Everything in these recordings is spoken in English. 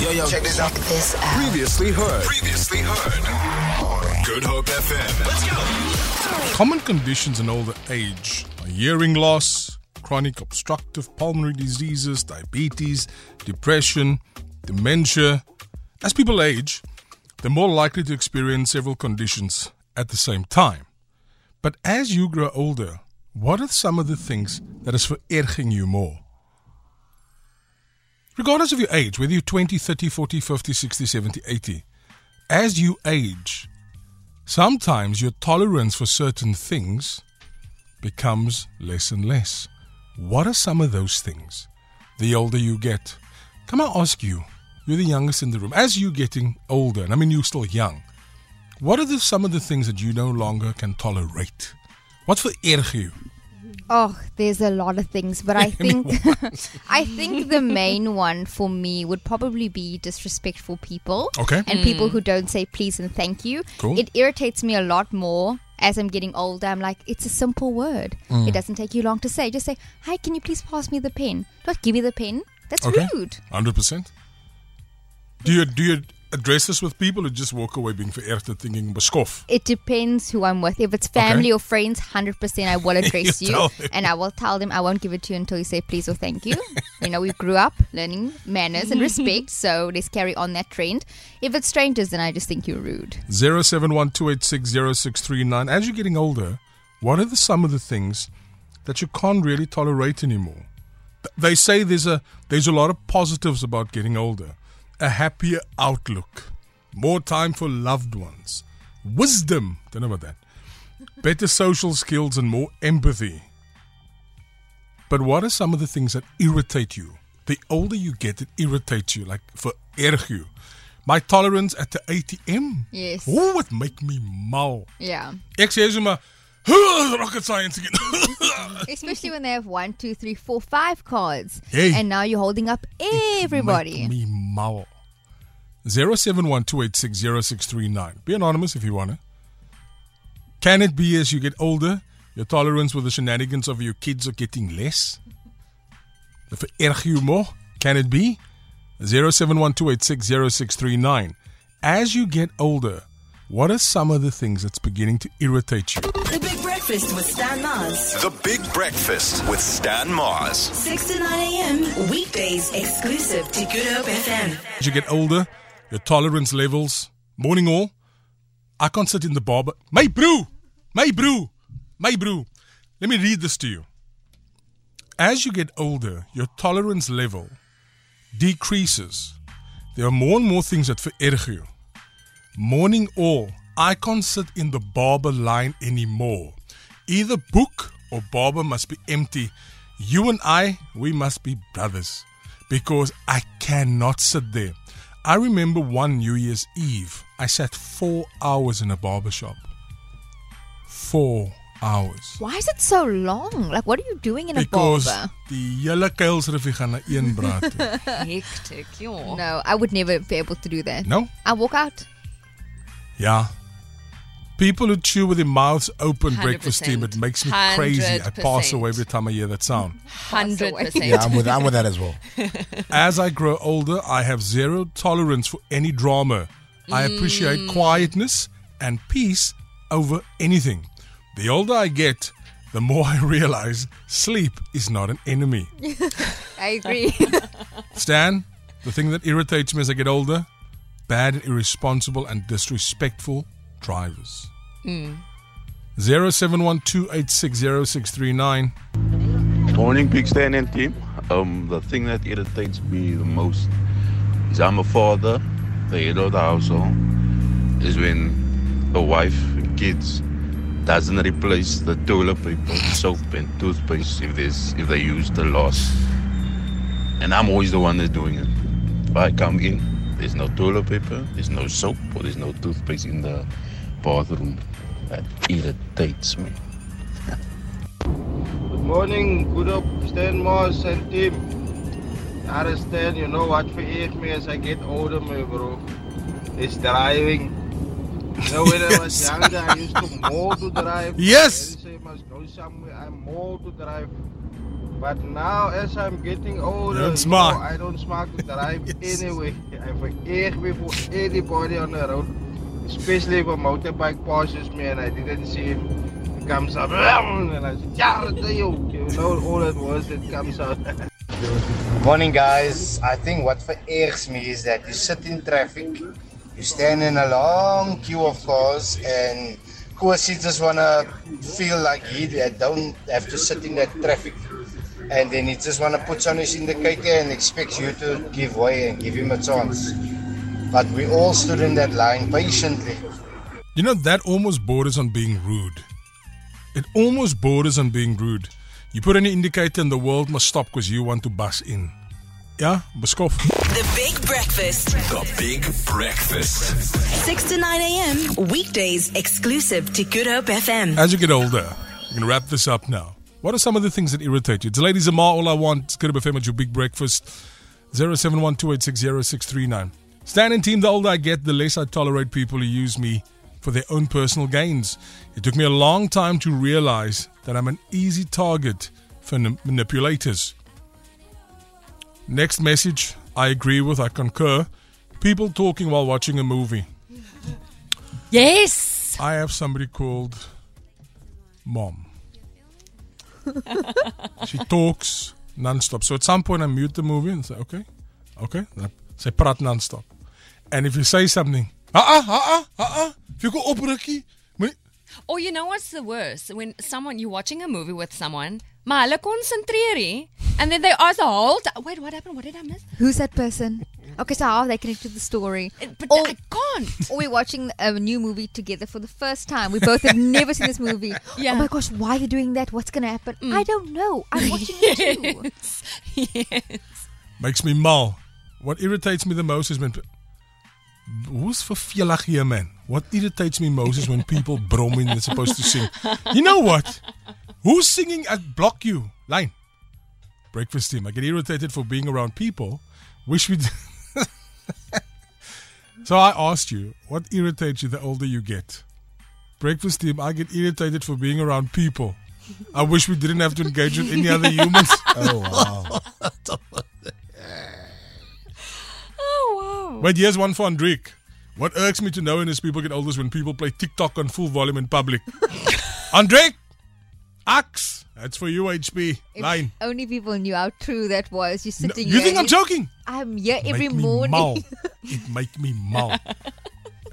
Yo, yo, check this out. This out. Previously heard. Previously heard. Good Hope FM. Let's go. Common conditions in older age are hearing loss, chronic obstructive pulmonary diseases, diabetes, depression, dementia. As people age, they're more likely to experience several conditions at the same time. But as you grow older, what are some of the things that is vererging you more? Regardless of your age, whether you're 20, 30, 40, 50, 60, 70, 80, as you age, sometimes your tolerance for certain things becomes less and less. What are some of those things? The older you get. Come I ask you, you're the youngest in the room. As you're getting older, and I mean you're still young, what are the, some of the things that you no longer can tolerate? What's vererg you? Oh, there's a lot of things, but I think I think the main one for me would probably be disrespectful people. Okay. And people who don't say please and thank you. Cool. It irritates me a lot more as I'm getting older. I'm like, it's a simple word. Mm. It doesn't take you long to say. Just say, "Hi, can you please pass me the pen?" Don't give me the pen. That's Okay. rude. 100%. Do you, do you address this with people or just walk away being verergd thinking beskof? It depends who I'm with. If it's family Okay. or friends, hundred percent I will address You you, and I will tell them I won't give it to you until you say please or thank you. you know, we grew up learning manners and respect, so let's carry on that trend. If it's strangers, then I just think you're rude. 0712860639. As you're getting older, what are the, some of the things that you can't really tolerate anymore? They say there's a there's a lot of positives about getting older. A happier outlook, more time for loved ones, wisdom, don't know about that. Better social skills and more empathy. But what are some of the things that irritate you? The older you get, it irritates you, like for you. My tolerance at the ATM. Yes. Oh, it make me mal. Yeah. Ek sê so maar rocket science again. Especially when they have one, two, three, four, five cards. Hey. And now you're holding up everybody. Make me mal. 0712860639. Be anonymous if you want to. Can it be as you get older, your tolerance with the shenanigans of your kids are getting less? Vererg you more? Can it be? 0712860639. As you get older, what are some of the things that's beginning to irritate you? The Big Breakfast with Stan Mars. The Big Breakfast with Stan Mars. 6 to 9 a.m. Weekdays exclusive to Good Hope FM. As you get older, your tolerance levels, morning all, I can't sit in the bar, but my brew, my brew, my brew. Let me read this to you. As you get older, your tolerance level decreases. There are more and more things that vererg you. Morning all, I can't sit in the barber line anymore. Either book or barber must be empty. You and I, we must be brothers because I cannot sit there. I remember one New Year's Eve, I sat four hours in a barber shop. Four hours. Why is it so long? Like, what are you doing in a Because barber? die hele kuilsriffie gaan na een braad toe. Hectic, joh. No, I would never be able to do that. No? I walk out. Yeah. People who chew with their mouths open breakfast team, it 100%. makes me crazy. I pass away every time I hear that sound. Hundred percent. Yeah, I'm with, I'm with that as well. As I grow older, I have zero tolerance for any drama. I mm. appreciate quietness and peace over anything. The older I get, the more I realize sleep is not an enemy. I agree. Stan, the thing that irritates me as I get older bad irresponsible and disrespectful drivers. 0712860639. Morning, Big Stan and team. Um, the thing that irritates me the most is I'm a father, the head of the household, is when a wife and kids doesn't replace the toilet paper, soap and toothpaste if there's if they use the loss. And I'm always the one that's doing it. If I come in, there's no toilet paper, there's no soap, or there's no toothpaste in the bathroom. That irritates me. Good morning, Good Hope, Stan Mars and team. I understand, you know what vergeet me as I get older, my bro. It's driving. You know, when I was younger, I used to more to drive. Yes. When I say I must go somewhere, I'm more to drive. But now, as I'm getting older, You don't you smoke. know, I don't smoke to drive Yes. anyway. I forget me for anybody on the road, especially if a motorbike passes me and I didn't see him. He comes up and I say, yeah, there you, you know all that words that comes out. Morning, guys. I think what verergs me is that you sit in traffic, you stand in a long queue of cars, and of course you just wanna feel like he don't have to sit in that traffic, and then he just wanna put on his indicator and expects you to give way and give him a chance. But we all stood in that line patiently. You know, that almost borders on being rude. It almost borders on being rude. You put any indicator and the world must stop because you want to bus in. Yeah, beskof. The Big Breakfast. The Big Breakfast. 6 to 9 a.m. Weekdays exclusive to Good Hope FM. As you get older, we're going to wrap this up now. What are some of the things that irritate you? It's Ladies Amar, all I want. It's Good Hope FM at your big breakfast. 0712860639. Stan and team, the older I get, the less I tolerate people who use me for their own personal gains. It took me a long time to realize that I'm an easy target for n- manipulators. Next message, I agree with, I concur. People talking while watching a movie. Yes. I have somebody called Mom. She talks non-stop. So at some point I mute the movie and say, okay, okay. Dan Sy praat non-stop. And if you say something, ah ah ah ah if you go oprukkie, moenie Or you know what's the worst? When someone you're watching a movie with someone, maar hulle and then they ask oh, the wait, what happened? What did I miss? Who's that person? Okay, so how are they connected to the story? Uh, but Or- I can't. Or we're watching a new movie together for the first time. We both have never seen this movie. Yeah. Oh my gosh, why are they doing that? What's going to happen? Mm. I don't know. I'm watching it too. yes. makes me mal. What irritates me the most is when pe- Who's vervelig here, man? What irritates me most is when people brom when they're supposed to sing. You know what? Who's singing at block you? Line. Breakfast team. I get irritated for being around people. Wish we. so I asked you, what irritates you the older you get? Breakfast team. I get irritated for being around people. I wish we didn't have to engage with any other humans. Oh wow. Oh wow. But here's one for Andriek. What irks me to know in as people get older is when people play TikTok on full volume in public. Andriek! Axe! That's for you, HP. If Line. only people knew how true that was. You're No, sitting you think I'm joking? I'm here every make me morning. It make me mal.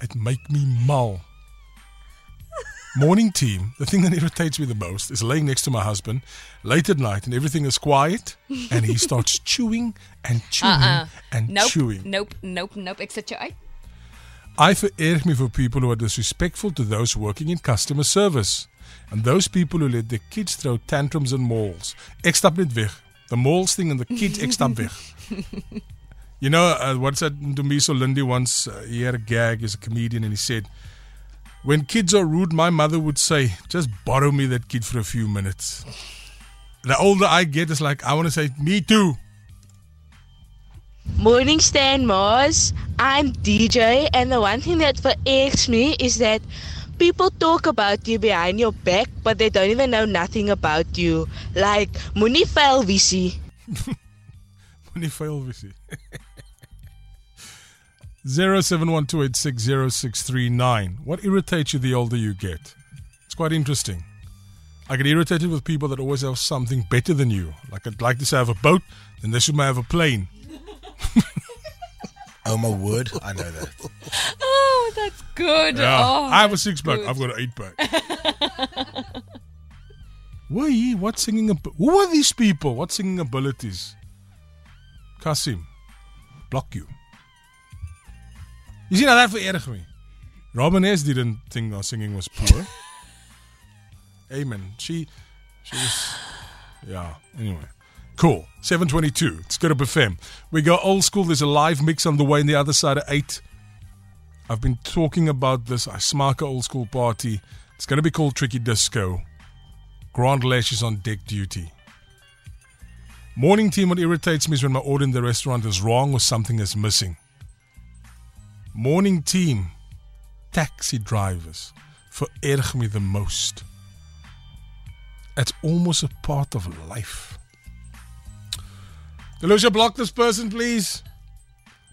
It make me mal. Morning team, the thing that irritates me the most is laying next to my husband late at night and everything is quiet and he starts chewing and uh-uh. chewing Uh-uh. and Nope. chewing. Nope. Nope. Nope. Sit jou uit. I vererg me for people who are disrespectful to those working in customer service. And those people who let their kids throw tantrums in malls. Ek stap net weg. The malls thing and the kids, ek stap weg. You know, uh, what's that? Dumiso Lindy once, uh, he had a gag as a comedian and he said, When kids are rude, my mother would say, just borrow me that kid for a few minutes. The older I get, it's like, I want to say, me too. Morning, Stan Mars. I'm DJ, and the one thing that irks me is that people talk about you behind your back, but they don't even know nothing about you. Like, Moenie vuil visie. Moenie vuil wees nie. 0712860639. What irritates you the older you get? It's quite interesting. I get irritated with people that always have something better than you. Like I'd like to say I have a boat, then they should have a plane. Oh my word, I know that. That's good. Yeah. Oh, I have a six pack. I've got an eight pack. Why? What singing? Ab- Who are these people? What singing abilities? Kasim, block you. You see, now that vererg me. Robin S. didn't think our singing was poor. Amen. She, she was, yeah. Anyway, cool. Seven twenty-two. It's Good Hope FM. We go old school. There's a live mix on the way on the other side of eight. I've been talking about this Ismaka old school party. It's going to be called Tricky Disco. Grand Lash is on deck duty. Morning team, what irritates me is when my order in the restaurant is wrong or something is missing. Morning team, taxi drivers vererg me the most. It's almost a part of life. Delusha, block this person, please.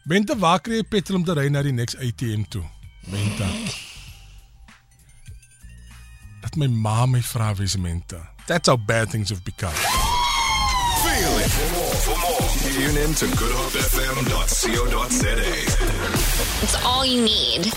Bente, waar kry jy petrol om te ry na die next ATM toe? Bente. Dat my ma my vra wie is Mente. That's how bad things have become. Feel it. For more, for more, tune in to goodhopefm.co.za. It's all you need.